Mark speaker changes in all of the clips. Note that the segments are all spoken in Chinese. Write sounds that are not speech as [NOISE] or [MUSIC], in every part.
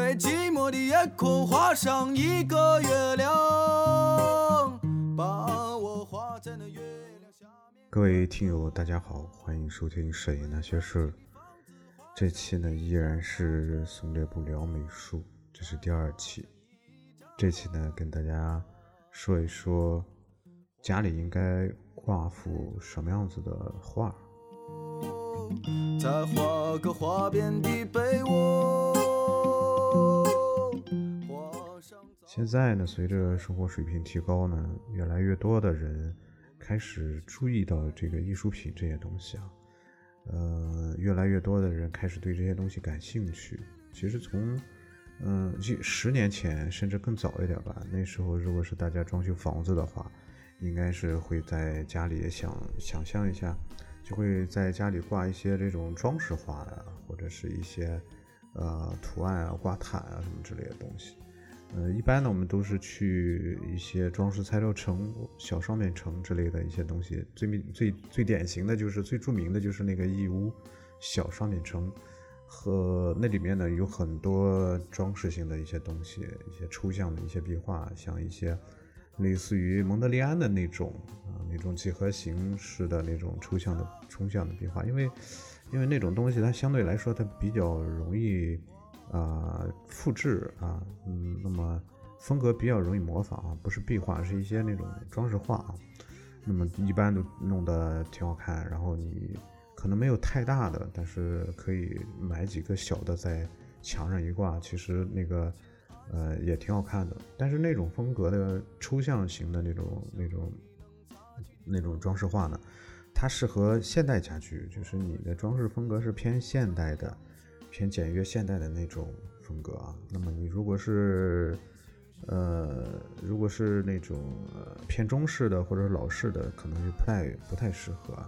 Speaker 1: 为寂寞的夜空画上一个月亮，把我画在那月亮下面。
Speaker 2: 各位听友，大家好，欢迎收听《摄影那些事》。这期呢依然是松略不聊美术，这是第二期。这期呢跟大家说一说家里应该挂幅什么样子的画。
Speaker 1: 再画个花边的被窝。
Speaker 2: 现在呢，随着生活水平提高呢，越来越多的人开始注意到这个艺术品这些东西啊，呃，越来越多的人开始对这些东西感兴趣。其实从嗯，十年前甚至更早一点吧，那时候如果是大家装修房子的话，应该是会在家里想想象一下，就会在家里挂一些这种装饰画呀，或者是一些呃图案啊、挂毯啊什么之类的东西。呃，一般呢，我们都是去一些装饰材料城、小商品城之类的一些东西。最最最典型的就是最著名的就是那个义乌小商品城，和那里面呢有很多装饰性的一些东西，一些抽象的一些壁画，像一些类似于蒙德利安的那种啊那种几何形式的那种抽象的抽象的壁画，因为因为那种东西它相对来说它比较容易。啊，复制啊，嗯，那么风格比较容易模仿啊，不是壁画，是一些那种装饰画啊。那么一般都弄得挺好看，然后你可能没有太大的，但是可以买几个小的在墙上一挂，其实那个呃也挺好看的。但是那种风格的抽象型的那种那种那种装饰画呢，它适合现代家居，就是你的装饰风格是偏现代的。偏简约现代的那种风格啊，那么你如果是，呃，如果是那种呃偏中式的或者老式的，可能就不太不太适合，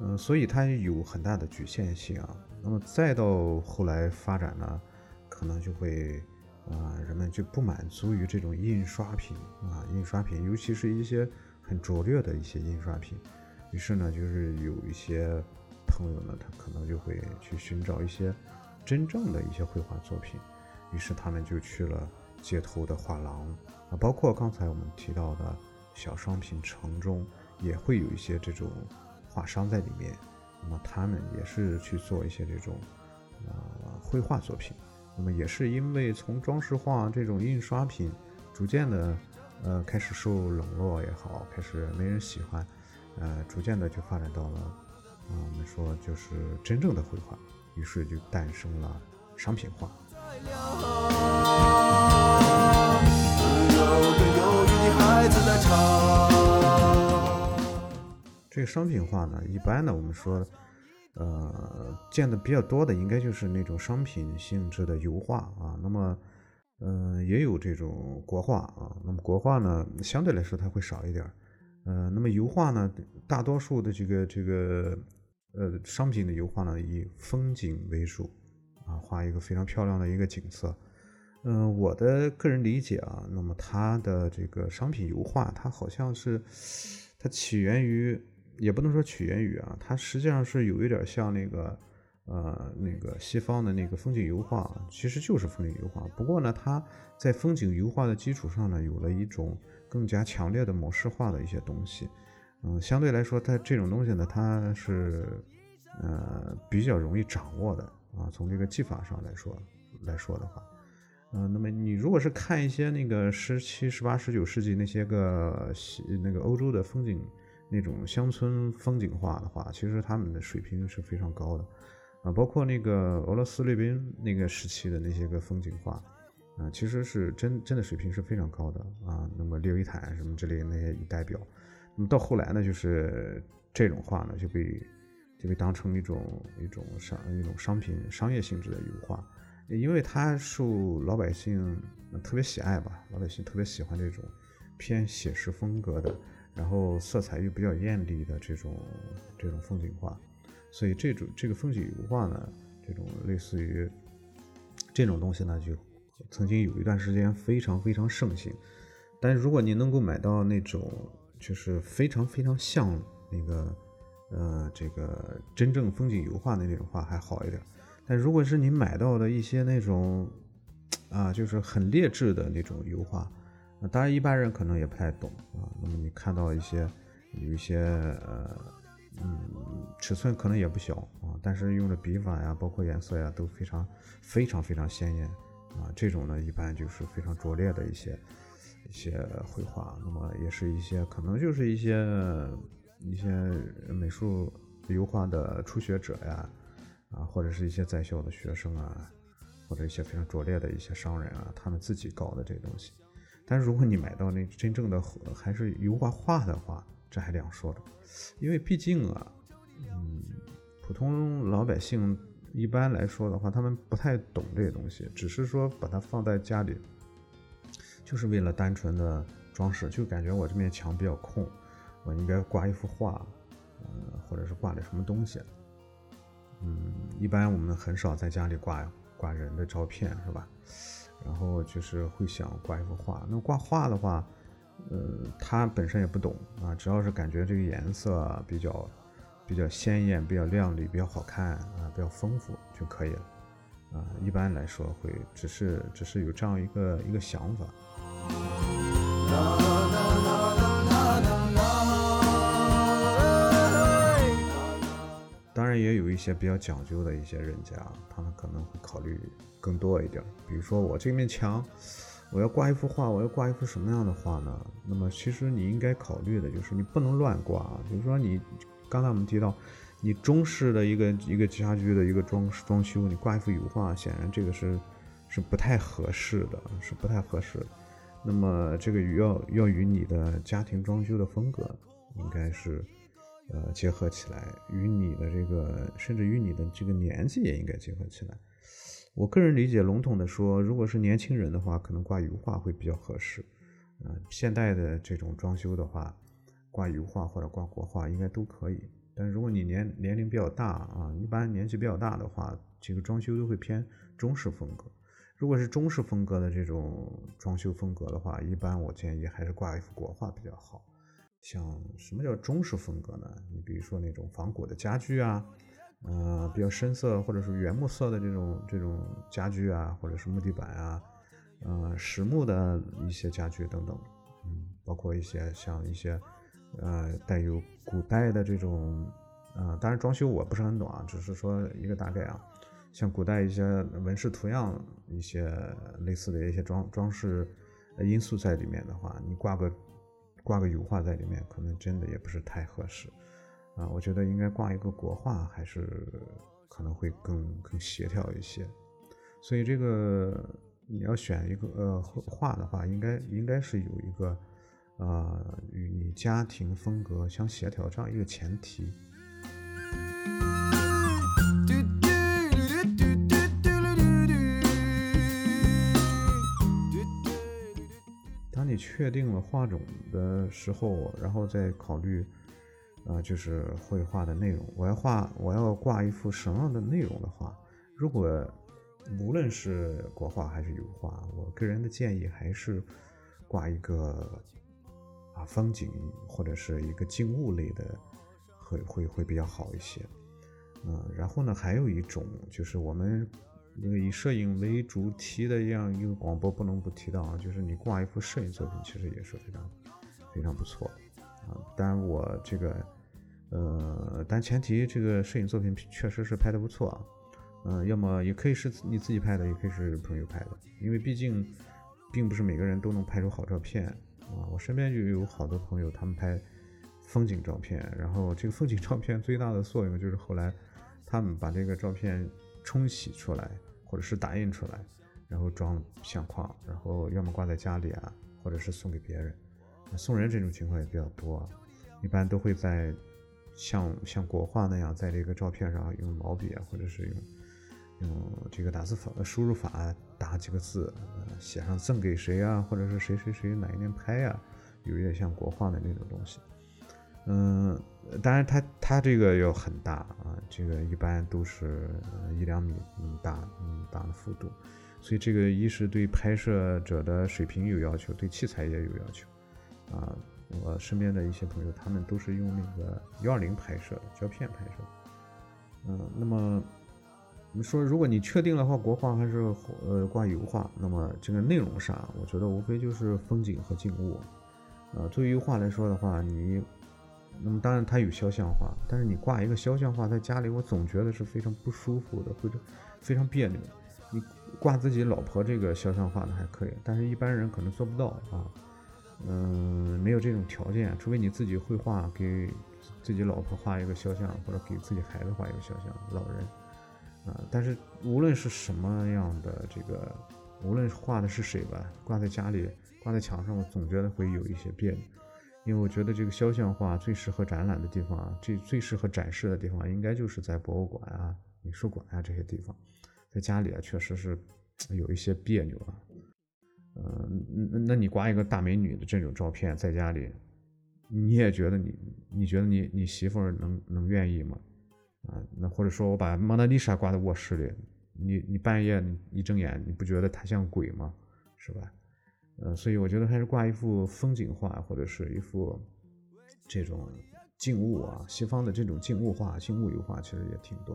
Speaker 2: 嗯，所以它有很大的局限性啊。那么再到后来发展呢，可能就会啊，人们就不满足于这种印刷品啊，印刷品，尤其是一些很拙劣的一些印刷品，于是呢，就是有一些。朋友呢，他可能就会去寻找一些真正的一些绘画作品，于是他们就去了街头的画廊啊，包括刚才我们提到的小商品城中，也会有一些这种画商在里面。那么他们也是去做一些这种呃绘画作品。那么也是因为从装饰画这种印刷品逐渐的呃开始受冷落也好，开始没人喜欢，呃，逐渐的就发展到了。啊，我们说就是真正的绘画，于是就诞生了商品画。这个商品画呢，一般呢，我们说，呃，见的比较多的应该就是那种商品性质的油画啊。那么，嗯，也有这种国画啊。那么国画呢，相对来说它会少一点。呃，那么油画呢，大多数的这个这个。呃，商品的油画呢，以风景为主，啊，画一个非常漂亮的一个景色。嗯，我的个人理解啊，那么它的这个商品油画，它好像是它起源于，也不能说起源于啊，它实际上是有一点像那个呃那个西方的那个风景油画，其实就是风景油画。不过呢，它在风景油画的基础上呢，有了一种更加强烈的模式化的一些东西。嗯，相对来说，它这种东西呢，它是呃比较容易掌握的啊。从这个技法上来说来说的话，嗯，那么你如果是看一些那个十七、十八、十九世纪那些个西那个欧洲的风景那种乡村风景画的话，其实他们的水平是非常高的啊。包括那个俄罗斯列宾那个时期的那些个风景画啊，其实是真真的水平是非常高的啊。那么列维坦什么之类那些代表。那么到后来呢，就是这种画呢就被就被当成一种一种商一种商品商业性质的油画，因为它受老百姓特别喜爱吧，老百姓特别喜欢这种偏写实风格的，然后色彩又比较艳丽的这种这种风景画，所以这种这个风景油画呢，这种类似于这种东西呢，就曾经有一段时间非常非常盛行，但是如果你能够买到那种。就是非常非常像那个，呃，这个真正风景油画的那种画还好一点，但如果是你买到的一些那种，啊，就是很劣质的那种油画。当然一般人可能也不太懂啊。那么你看到一些有一些呃嗯尺寸可能也不小啊，但是用的笔法呀，包括颜色呀都非常非常非常鲜艳啊。这种呢一般就是非常拙劣的一些一些绘画。那么也是一些可能就是一些一些美术油画的初学者呀啊，或者是一些在校的学生啊。或者一些非常拙劣的一些商人啊，他们自己搞的这东西。但是如果你买到那真正的还是油画画的话，这还两说了。因为毕竟啊，嗯普通老百姓一般来说的话，他们不太懂这些东西，只是说把它放在家里，就是为了单纯的装饰，就感觉我这面墙比较空，我应该挂一幅画，嗯，或者是挂点什么东西。嗯，一般我们很少在家里挂挂人的照片，是吧？然后就是会想挂一幅画。那挂画的话，呃，他本身也不懂啊，只要是感觉这个颜色比较比较鲜艳、比较亮丽、比较好看啊、比较丰富就可以了啊。一般来说会只是只是有这样一个一个想法。当然也有一些比较讲究的一些人家，他们可能会考虑更多一点。比如说我这面墙，我要挂一幅画，我要挂一幅什么样的画呢？那么其实你应该考虑的就是你不能乱挂啊。比如说你刚才我们提到，你中式的一个一个家居的一个装装修，你挂一幅油画，显然这个是是不太合适的，是不太合适的。那么这个要要与你的家庭装修的风格应该是。呃，结合起来，与你的这个，甚至与你的这个年纪也应该结合起来。我个人理解，笼统的说，如果是年轻人的话，可能挂油画会比较合适。啊，现代的这种装修的话，挂油画或者挂国画应该都可以。但如果你年年龄比较大啊，一般年纪比较大的话，这个装修都会偏中式风格。如果是中式风格的这种装修风格的话，一般我建议还是挂一幅国画比较好。像什么叫中式风格呢？你比如说那种仿古的家具啊，呃，比较深色或者是原木色的这种这种家具啊，或者是木地板啊，呃，实木的一些家具等等，嗯，包括一些像一些呃带有古代的这种，呃，当然装修我不是很懂啊，只是说一个大概啊，像古代一些纹饰图样一些类似的一些装装饰因素在里面的话，你挂个。挂个油画在里面，可能真的也不是太合适，啊，我觉得应该挂一个国画，还是可能会更更协调一些。所以这个你要选一个呃画的话，应该应该是有一个呃与你家庭风格相协调这样一个前提。当你确定了画种的时候，然后再考虑，呃，就是绘画的内容。我要画，我要挂一幅什么样的内容的话，如果无论是国画还是油画，我个人的建议还是挂一个啊风景或者是一个静物类的，会会会比较好一些。嗯，然后呢，还有一种就是我们。那个以摄影为主题的这样一个广播不能不提到啊，就是你挂一幅摄影作品，其实也是非常非常不错啊。当然我这个呃，但前提这个摄影作品确实是拍的不错啊。嗯，要么也可以是你自己拍的，也可以是朋友拍的，因为毕竟并不是每个人都能拍出好照片啊。我身边就有好多朋友，他们拍风景照片，然后这个风景照片最大的作用就是后来他们把这个照片冲洗出来。或者是打印出来，然后装相框，然后要么挂在家里啊，或者是送给别人。送人这种情况也比较多，一般都会在像像国画那样，在这个照片上用毛笔啊，或者是用用这个打字法输入法打几个字，写上赠给谁啊，或者是谁谁谁哪一年拍呀，有点像国画的那种东西。嗯，当然，它它这个要很大啊，这个一般都是一两米那么大那么大的幅度，所以这个一是对拍摄者的水平有要求，对器材也有要求啊。我身边的一些朋友，他们都是用那个幺二零拍摄的胶片拍摄，嗯，那么你说如果你确定的话，国画还是呃挂油画，那么这个内容上，我觉得无非就是风景和静物。呃，作为油画来说的话，你那么当然它有肖像画，但是你挂一个肖像画在家里，我总觉得是非常不舒服的，或者非常别扭。你挂自己老婆这个肖像画的还可以，但是一般人可能做不到啊。嗯，没有这种条件，除非你自己绘画，给自己老婆画一个肖像，或者给自己孩子画一个肖像，老人啊。但是无论是什么样的这个，无论画的是谁吧，挂在家里，挂在墙上，我总觉得会有一些别扭。因为我觉得这个肖像画最适合展览的地方啊，最最适合展示的地方，应该就是在博物馆啊、美术馆啊这些地方，在家里啊，确实是有一些别扭啊。嗯，那那你挂一个大美女的这种照片在家里，你也觉得你你觉得你你媳妇能能愿意吗？啊，那或者说我把蒙娜丽莎挂在卧室里，你你半夜你一睁眼，你不觉得它像鬼吗？是吧？呃，所以我觉得还是挂一幅风景画或者是一幅这种静物啊，西方的这种静物画、静物油画其实也挺多。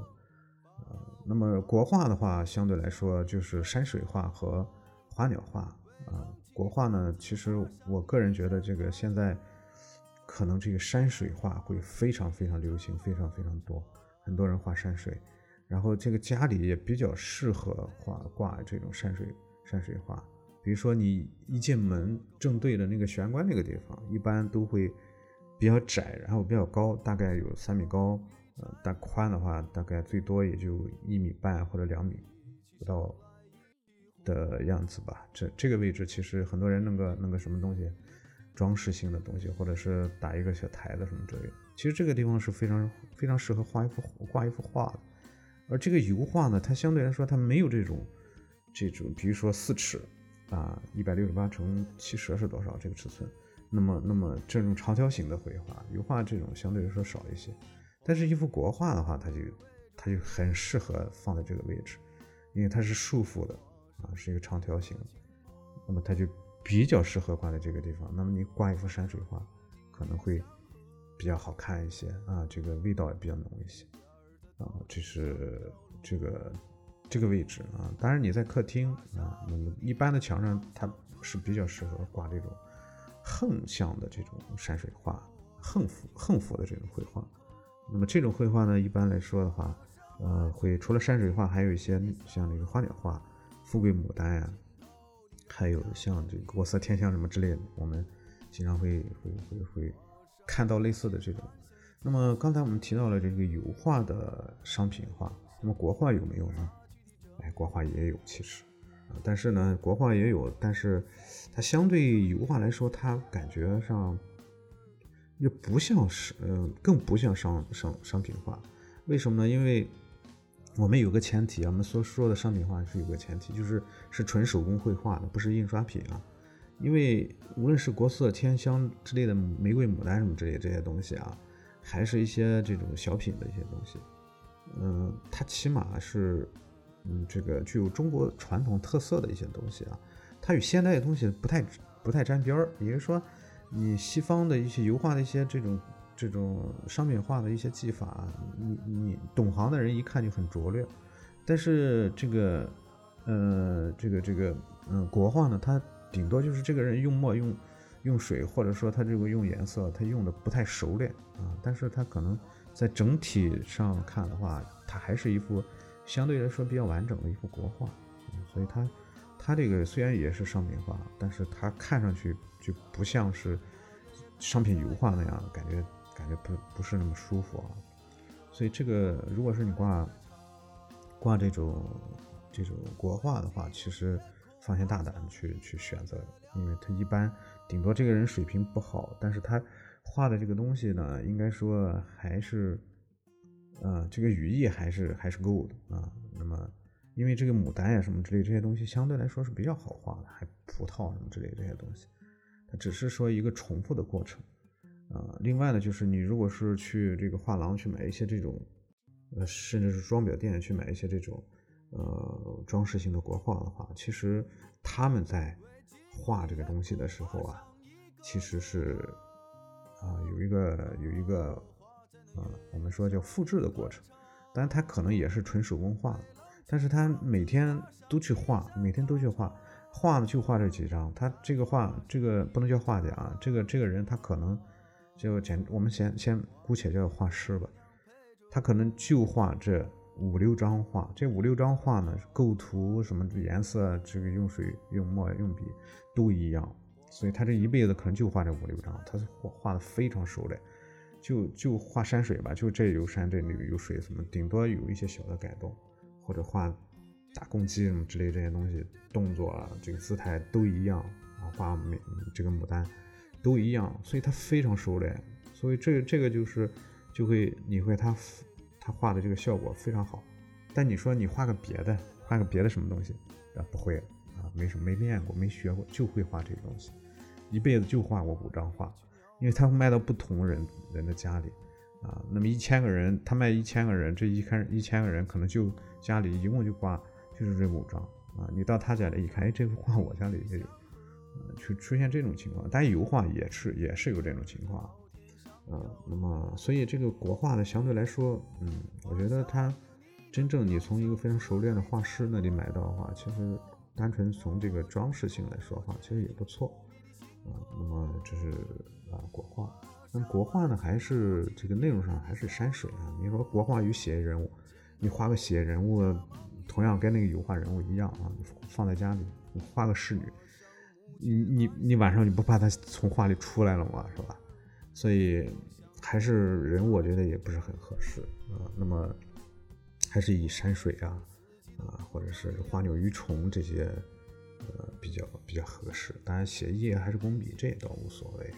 Speaker 2: 呃，那么国画的话，相对来说就是山水画和花鸟画。啊，国画呢，其实我个人觉得这个现在可能这个山水画会非常非常流行，非常非常多，很多人画山水，然后这个家里也比较适合画挂这种山水山水画。比如说你一进门正对的那个玄关那个地方，一般都会比较窄，然后比较高，大概有三米高，呃，但宽的话大概最多也就一米半或者两米不到。的样子吧，这这个位置其实很多人弄个弄个什么东西，装饰性的东西，或者是打一个小台子什么之类的。其实这个地方是非常非常适合画一幅挂一幅画的。而这个油画呢，它相对来说它没有这种这种，比如说四尺啊，一百六十八乘七十是多少这个尺寸？那么那么这种长条形的绘画，油画这种相对来说少一些。但是，一幅国画的话，它就它就很适合放在这个位置，因为它是束缚的。啊，是一个长条形，那么它就比较适合挂在这个地方。那么你挂一幅山水画，可能会比较好看一些啊，这个味道也比较浓一些啊。这是这个这个位置啊。当然你在客厅啊，那么一般的墙上它是比较适合挂这种横向的这种山水画，横幅横幅的这种绘画。那么这种绘画呢，一般来说的话，呃，会除了山水画，还有一些像那个花鸟画。富贵牡丹呀，还有像这个国色天香什么之类的，我们经常会会会会看到类似的这种。那么刚才我们提到了这个油画的商品化，那么国画有没有呢？哎，国画也有，其实啊，但是呢，国画也有，但是它相对油画来说，它感觉上又不像是，嗯，更不像商商商品化。为什么呢？因为我们有个前提啊，我们所说的商品化是有个前提，就是是纯手工绘画的，不是印刷品啊。因为无论是国色天香之类的玫瑰牡丹什么之类这些东西啊，还是一些这种小品的一些东西，嗯，它起码是嗯这个具有中国传统特色的一些东西啊，它与现代的东西不太不太沾边儿。也就是说，你西方的一些油画的一些这种。这种商品化的一些技法，你你懂行的人一看就很拙劣。但是这个，呃，这个这个，嗯，国画呢，它顶多就是这个人用墨用用水，或者说他这个用颜色，他用的不太熟练啊。但是他可能在整体上看的话，他还是一幅相对来说比较完整的一幅国画。所以他他这个虽然也是商品画，但是他看上去就不像是商品油画那样感觉。感觉不不是那么舒服啊，所以这个如果是你挂挂这种这种国画的话，其实放心大胆去去选择，因为他一般顶多这个人水平不好，但是他画的这个东西呢，应该说还是，呃，这个语义还是还是够的啊。那么因为这个牡丹呀什么之类这些东西相对来说是比较好画的，还葡萄什么之类这些东西，它只是说一个重复的过程。啊，另外呢，就是你如果是去这个画廊去买一些这种，呃，甚至是装裱店去买一些这种，呃，装饰性的国画的话，其实他们在画这个东西的时候啊，其实是啊有一个有一个，啊，我们说叫复制的过程，当然它可能也是纯手工画的，但是他每天都去画，每天都去画，画呢就画这几张。他这个画，这个不能叫画家啊，这个这个人他可能就简，我们先先姑且叫画师吧，他可能就画这五六张画，这五六张画呢，构图什么颜色，这个用水、用墨、用笔都一样。所以他这一辈子可能就画这五六张，他画画的非常熟练，就就画山水吧，就这有山这里有水什么，顶多有一些小的改动，或者画打公鸡什么之类这些东西，动作啊这个姿态都一样啊，画美这个牡丹都一样，所以他非常熟练，所以这这个就是就会你会他他画的这个效果非常好，但你说你画个别的，画个别的什么东西啊不会啊，没什么没练过没学过，就会画这个东西。一辈子就画过五张画，因为他卖到不同人人的家里，啊，那么一千个人，他卖一千个人，这一看一千个人可能就家里一共就挂就是这五张，啊，你到他家里一看，哎，这幅画我家里也有，出出现这种情况，但油画也是也是有这种情况，啊，那么所以这个国画呢，相对来说，嗯，我觉得它真正你从一个非常熟练的画师那里买到的话，其实单纯从这个装饰性来说的话，其实也不错。啊，那么这是啊国画，那国画呢还是这个内容上还是山水啊？你说国画与写人物，你画个写人物，同样跟那个油画人物一样啊，放在家里，你画个仕女，你你你晚上你不怕它从画里出来了吗？是吧？所以还是人，我觉得也不是很合适啊。那么还是以山水啊啊，或者是花鸟鱼虫这些。呃，比较比较合适，当然写意还是工笔，这也倒无所谓。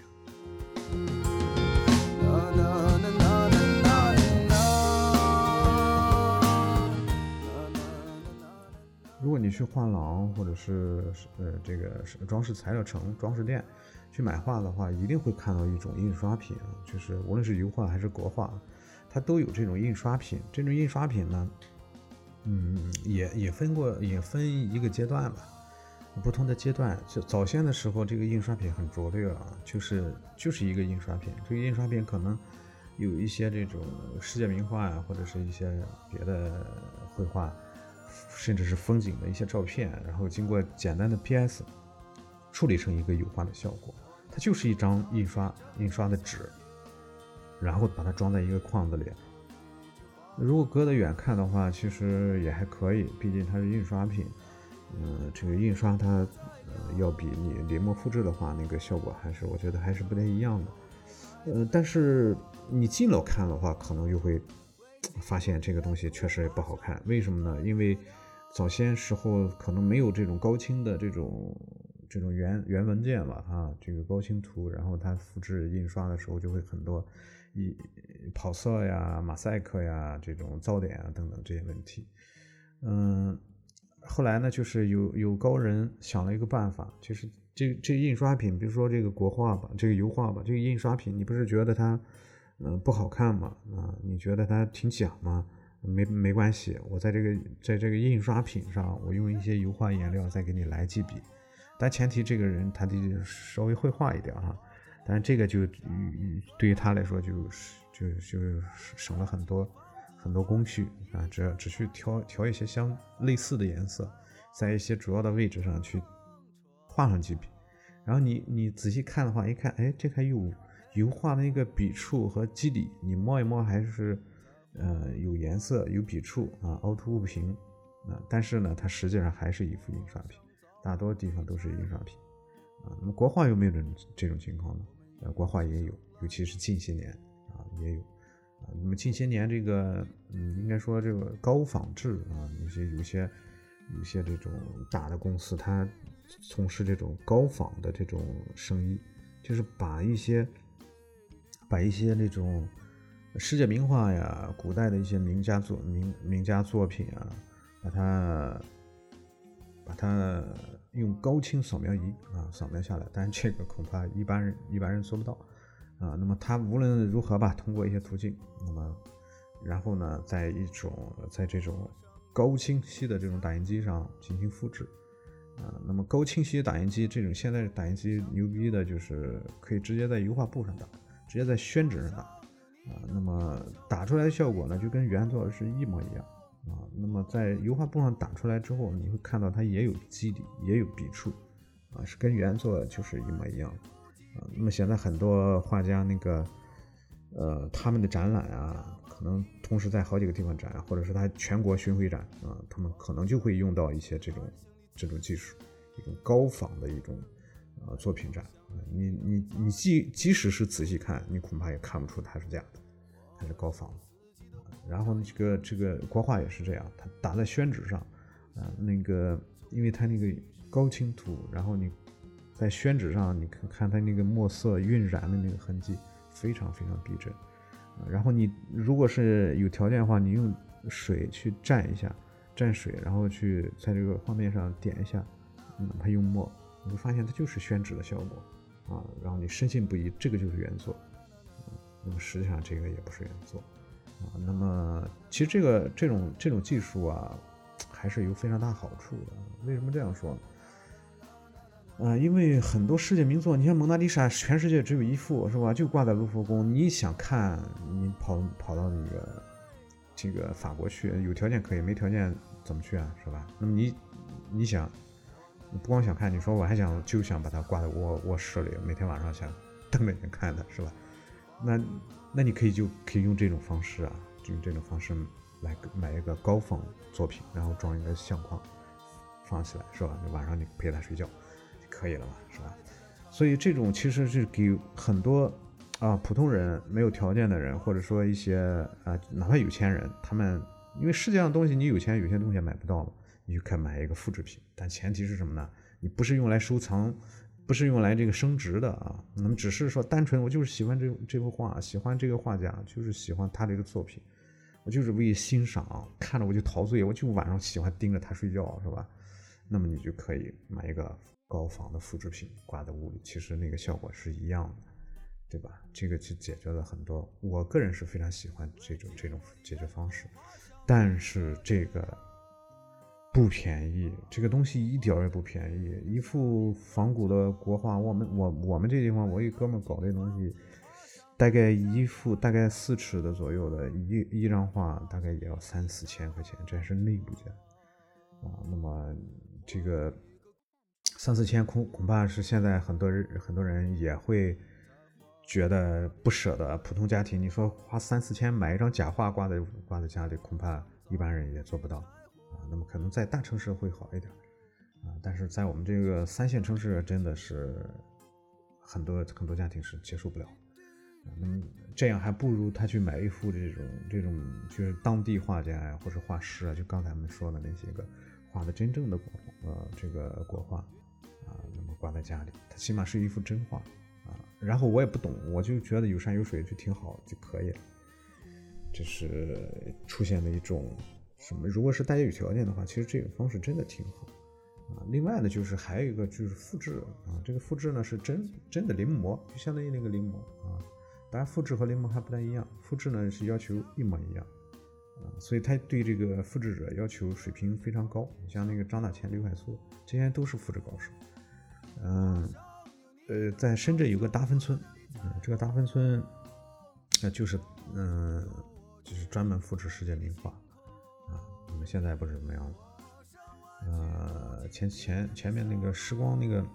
Speaker 2: 如果你去画廊或者是呃这个装饰材料城装饰店去买画的话，一定会看到一种印刷品，就是无论是油画还是国画，它都有这种印刷品。这种印刷品呢，嗯，也也分过，也分一个阶段吧。不同的阶段，就早先的时候，这个印刷品很拙劣啊，就是就是一个印刷品。这个印刷品可能有一些这种世界名画呀，或者是一些别的绘画，甚至是风景的一些照片，然后经过简单的 PS 处理成一个油画的效果。它就是一张印刷印刷的纸，然后把它装在一个框子里。如果隔得远看的话，其实也还可以，毕竟它是印刷品。嗯，这个印刷它，呃，要比你临摹复制的话，那个效果还是我觉得还是不太一样的。呃，但是你近了看的话，可能又会发现这个东西确实也不好看。为什么呢？因为早先时候可能没有这种高清的这种这种原原文件吧，啊，这个高清图，然后它复制印刷的时候就会很多一跑色呀、马赛克呀、这种噪点啊等等这些问题。嗯。后来呢，就是有有高人想了一个办法，就是这这印刷品，比如说这个国画吧，这个油画吧，这个印刷品，你不是觉得它，嗯，不好看吗？啊，你觉得它挺假吗？没没关系，我在这个在这个印刷品上，我用一些油画颜料再给你来几笔，但前提这个人他得稍微会画一点哈，但是这个就对于他来说就就就省了很多。很多工序啊，只要只需调调一些相类似的颜色，在一些主要的位置上去画上几笔，然后你你仔细看的话，一看，哎，这还有油画的那个笔触和肌理，你摸一摸还是呃有颜色有笔触啊，凹凸不平啊，但是呢，它实际上还是一幅印刷品，大多地方都是印刷品啊。那么国画有没有这种这种情况呢？呃，国画也有，尤其是近些年啊也有啊。那么近些年，这个嗯，应该说这个高仿制啊，有些有些有些这种大的公司，它从事这种高仿的这种生意，就是把一些把一些那种世界名画呀、古代的一些名家作名名家作品啊，把它把它用高清扫描仪啊扫描下来，但是这个恐怕一般人一般人做不到。啊，那么它无论如何吧，通过一些途径，那么然后呢，在一种在这种高清晰的这种打印机上进行复制，啊，那么高清晰打印机这种现在打印机牛逼的就是可以直接在油画布上打，直接在宣纸上打，啊，那么打出来的效果呢，就跟原作是一模一样，啊。那么在油画布上打出来之后，你会看到它也有基底，也有笔触，啊，是跟原作就是一模一样啊。那么现在很多画家那个，呃，他们的展览啊，可能同时在好几个地方展，或者是他全国巡回展啊，他们可能就会用到一些这种这种技术，一种高仿的一种呃作品展。你你你即即使是仔细看，你恐怕也看不出它是假的，它是高仿的。然后呢这个这个国画也是这样，它打在宣纸上，啊，那个因为它那个高清图，然后你在宣纸上，你看看它那个墨色晕染的那个痕迹，非常非常逼真。然后你如果是有条件的话，你用水去蘸一下，蘸水，然后去在这个画面上点一下，哪怕用墨，你会发现它就是宣纸的效果。啊，然后你深信不疑，这个就是原作，那么实际上这个也不是原作，啊，那么其实这个这种这种技术啊，还是有非常大好处的。为什么这样说？啊，因为很多世界名作，你像蒙娜丽莎，全世界只有一幅，是吧？就挂在卢浮宫，你想看，你跑跑到那个这个法国去，有条件可以，没条件怎么去啊，是吧？那么你你想？不光想看，你说我还想就想把它挂在卧卧室里，每天晚上想瞪着眼看它，是吧？那那你可以就可以用这种方式啊，就用这种方式来买一个高仿作品，然后装一个相框放起来，是吧？晚上你陪他睡觉就可以了嘛，是吧？所以这种其实是给很多啊普通人没有条件的人，或者说一些啊哪怕有钱人，他们因为世界上东西你有钱有些东西买不到嘛。你就可以买一个复制品，但前提是什么呢？你不是用来收藏，不是用来这个升值的啊。那么只是说单纯我就是喜欢这这幅画，喜欢这个画家，就是喜欢他这个作品，我就是为欣赏，看着我就陶醉，我就晚上喜欢盯着他睡觉，是吧？那么你就可以买一个高仿的复制品挂在屋里，其实那个效果是一样的，对吧？这个就解决了很多。我个人是非常喜欢这种这种解决方式，但是这个。不便宜，这个东西一点也不便宜。一幅仿古的国画，我们我我们这地方，我一哥们搞这东西，大概一幅大概四尺的左右的一一张画，大概也要三四千块钱，这还是内部价啊。那么这个三四千恐恐怕是现在很多人很多人也会觉得不舍得。普通家庭，你说花三四千买一张假画挂在挂在家里，恐怕一般人也做不到。那么可能在大城市会好一点，啊，但是在我们这个三线城市，真的是很多很多家庭是接受不了。那么这样还不如他去买一幅这种这种就是当地画家呀，或者画师啊，就刚才我们说的那些个画的真正的国呃这个国画啊，那么挂在家里，它起码是一幅真画啊。然后我也不懂，我就觉得有山有水就挺好就可以了。这是出现的一种。什么？如果是大家有条件的话，其实这种方式真的挺好啊。另外呢，就是还有一个就是复制啊，这个复制呢是真真的临摹，就相当于那个临摹啊。当然，复制和临摹还不太一样，复制呢是要求一模一样啊，所以他对这个复制者要求水平非常高。像那个张大千、刘海粟这些都是复制高手。嗯，呃，在深圳有个达芬村，这个达芬村那就是嗯，就是专门复制世界名画。现在不是怎么样了，呃，前前前面那个时光那个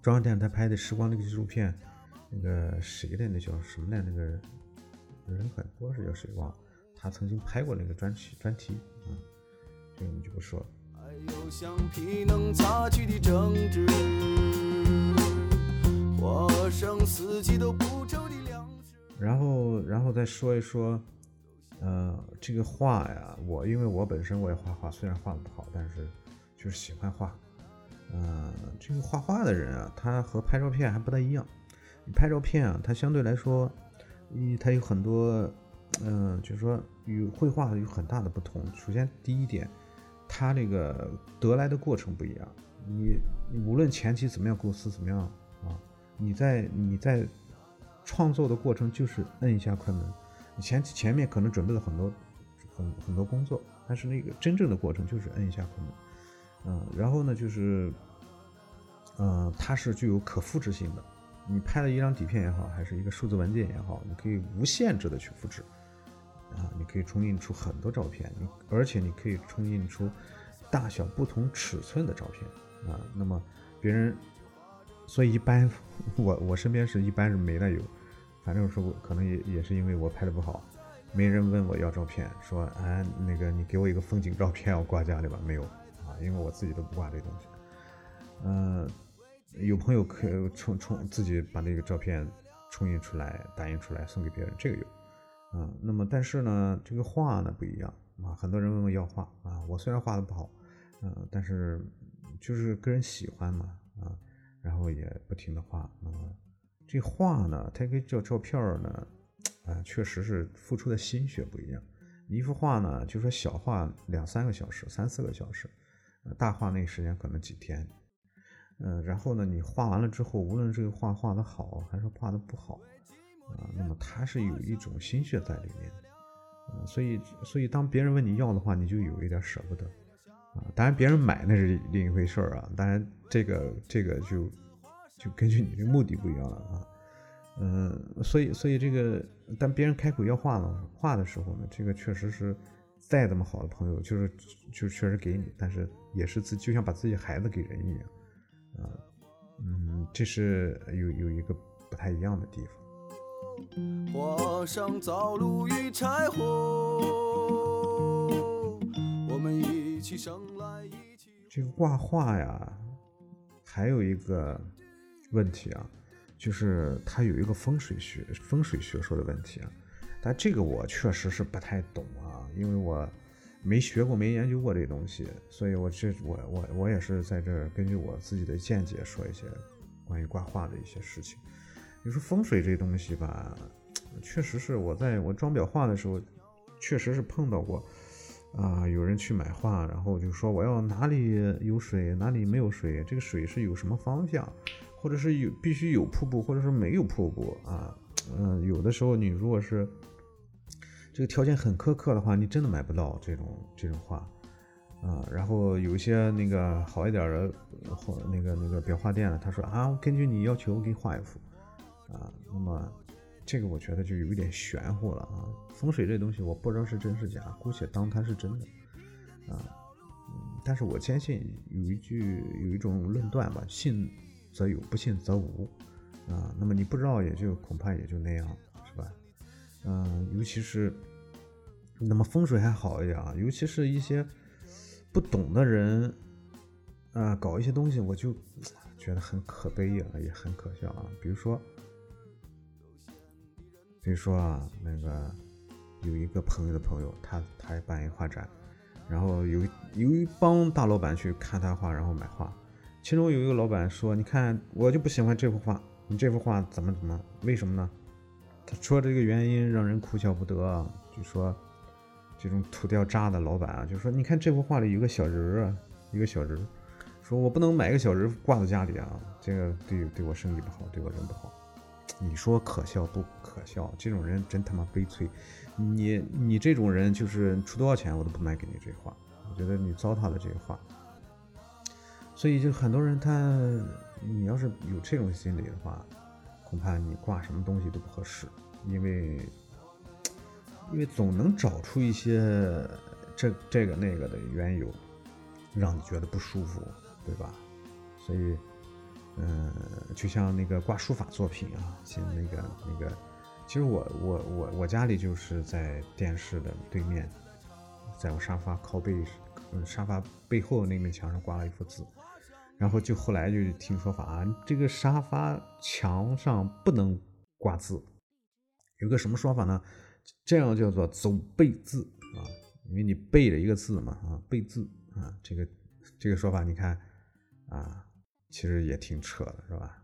Speaker 2: 中央电视台拍的时光那个纪录片，那个谁的那叫什么来？那个人很多是叫谁忘了？他曾经拍过那个专题专题啊，这个我们就不说了。然后，然后再说一说。呃，这个画呀，我因为我本身我也画画，虽然画的不好，但是就是喜欢画。呃，这个画画的人啊，他和拍照片还不太一样。你拍照片啊，它相对来说，一它有很多，嗯，就是说与绘画有很大的不同。首先第一点，它这个得来的过程不一样。你你无论前期怎么样构思怎么样啊，你在你在创作的过程就是摁一下快门。前前面可能准备了很多很很多工作，但是那个真正的过程就是摁一下快门，嗯，然后呢就是，嗯，它是具有可复制性的。你拍了一张底片也好，还是一个数字文件也好，你可以无限制的去复制，啊，你可以冲印出很多照片，你而且你可以冲印出大小不同尺寸的照片啊。那么别人，所以一般 [LAUGHS] 我我身边是一般是没的有，反正说可能也也是因为我拍的不好，没人问我要照片，说哎那个你给我一个风景照片我挂家里吧，没有啊，因为我自己都不挂这东西。嗯，有朋友可冲冲自己把那个照片冲印出来打印出来送给别人，这个有。啊，那么但是呢，这个画呢不一样啊。很多人问我要画啊，我虽然画的不好，嗯，但是就是个人喜欢嘛啊，然后也不停的画。那么这画呢，它跟照照片呢，啊，确实是付出的心血不一样。一幅画呢，就说小画两三个小时、三四个小时，大画那时间可能几天。嗯，然后呢，你画完了之后，无论这个画画的好还是画的不好。啊，那么它是有一种心血在里面，所以所以当别人问你要的话，你就有一点舍不得，啊，当然别人买那是另一回事儿啊，当然这个这个就就根据你的目的不一样了啊，嗯，所以所以这个当别人开口要画了画的时候呢，这个确实是再怎么好的朋友，就是就确实给你，但是也是自就像把自己孩子给人一样，啊，嗯，这是有有一个不太一样的地方。
Speaker 1: 画上灶炉与柴火，我们一起生来一起。
Speaker 2: 这个挂画呀，还有一个问题啊，就是它有一个风水学、风水学说的问题啊。但这个我确实是不太懂啊，因为我没学过、没研究过这东西，所以我这我我我也是在这根据我自己的见解说一些关于挂画的一些事情。你说风水这东西吧，确实是我在我装裱画的时候，确实是碰到过啊。有人去买画，然后就说我要哪里有水，哪里没有水，这个水是有什么方向，或者是有必须有瀑布，或者是没有瀑布啊。嗯，有的时候你如果是这个条件很苛刻的话，你真的买不到这种这种画啊。然后有一些那个好一点的或那个那个裱画店呢，他说啊，根据你要求，我给你画一幅。啊，那么这个我觉得就有一点玄乎了啊。风水这东西我不知道是真是假，姑且当它是真的啊。嗯，但是我坚信有一句有一种论断吧，信则有，不信则无啊。那么你不知道也就恐怕也就那样，是吧？嗯，尤其是那么风水还好一点啊，尤其是一些不懂的人啊，搞一些东西我就觉得很可悲啊，也很可笑啊。比如说。比如说啊，那个有一个朋友的朋友，他他办一画展，然后有有一帮大老板去看他画，然后买画。其中有一个老板说：“你看，我就不喜欢这幅画，你这幅画怎么怎么？为什么呢？”他说这个原因让人哭笑不得。就说这种土掉渣的老板啊，就说：“你看这幅画里有个小人儿啊，一个小人儿，说我不能买个小人挂在家里啊，这个对对我生意不好，对我人不好。”你说可笑不可笑？这种人真他妈悲催！你你这种人就是出多少钱我都不买给你这画，我觉得你糟蹋了这画。所以就很多人他，你要是有这种心理的话，恐怕你挂什么东西都不合适，因为因为总能找出一些这这个那个的缘由，让你觉得不舒服，对吧？所以。嗯，就像那个挂书法作品啊，像那个那个，其实我我我我家里就是在电视的对面，在我沙发靠背，嗯，沙发背后那面墙上挂了一幅字，然后就后来就听说法啊，这个沙发墙上不能挂字，有个什么说法呢？这样叫做走背字啊，因为你背着一个字嘛啊，背字啊，这个这个说法你看啊。其实也挺扯的，是吧？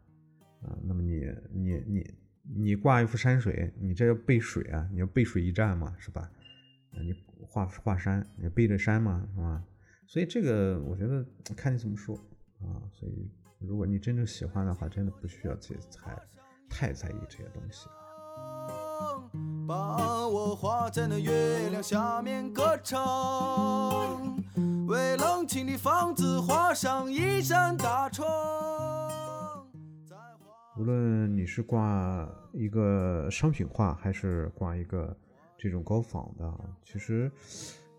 Speaker 2: 啊，那么你你你你挂一幅山水，你这要背水啊，你要背水一战嘛，是吧？啊，你画画山，你背着山嘛，是吧？所以这个我觉得看你怎么说啊。所以如果你真正喜欢的话，真的不需要去太太在意这些东西。把我画在那月亮下面歌唱。为冷清的房子画上一扇大窗。无论你是挂一个商品画，还是挂一个这种高仿的，其实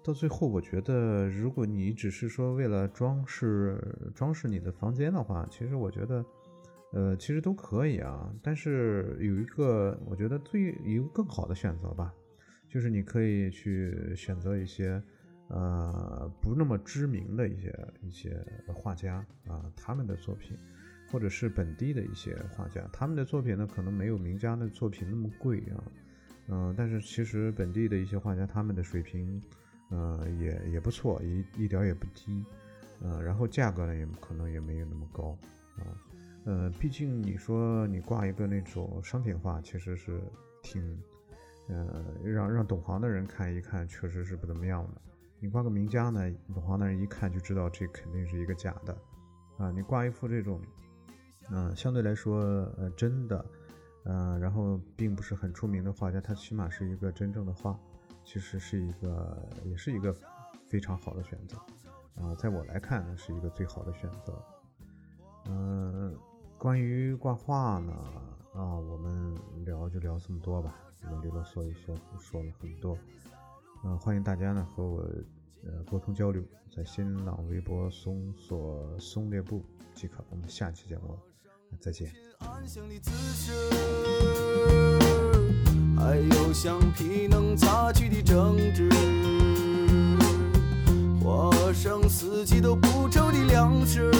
Speaker 2: 到最后，我觉得如果你只是说为了装饰装饰你的房间的话，其实我觉得，呃，其实都可以啊。但是有一个，我觉得最一个更好的选择吧，就是你可以去选择一些。呃，不那么知名的一些一些画家啊，他们的作品，或者是本地的一些画家，他们的作品呢，可能没有名家的作品那么贵啊，嗯，但是其实本地的一些画家，他们的水平，呃，也也不错，一一点也不低，呃，然后价格呢，也可能也没有那么高啊，呃，毕竟你说你挂一个那种商品画，其实是挺，呃，让让懂行的人看一看，确实是不怎么样的。你挂个名家呢，懂行的人一看就知道这肯定是一个假的，啊，你挂一幅这种，嗯，相对来说呃真的，嗯，然后并不是很出名的画家，他起码是一个真正的画，其实是一个也是一个非常好的选择，啊，在我来看呢是一个最好的选择，嗯，关于挂画呢，啊，我们聊就聊这么多吧，啰里啰嗦一说说了很多。嗯，欢迎大家呢和我呃沟通交流，在新浪微博搜索“松列布”即可。我们下期节目再见。还有橡皮能擦去的争执，花生四季都不愁的粮食，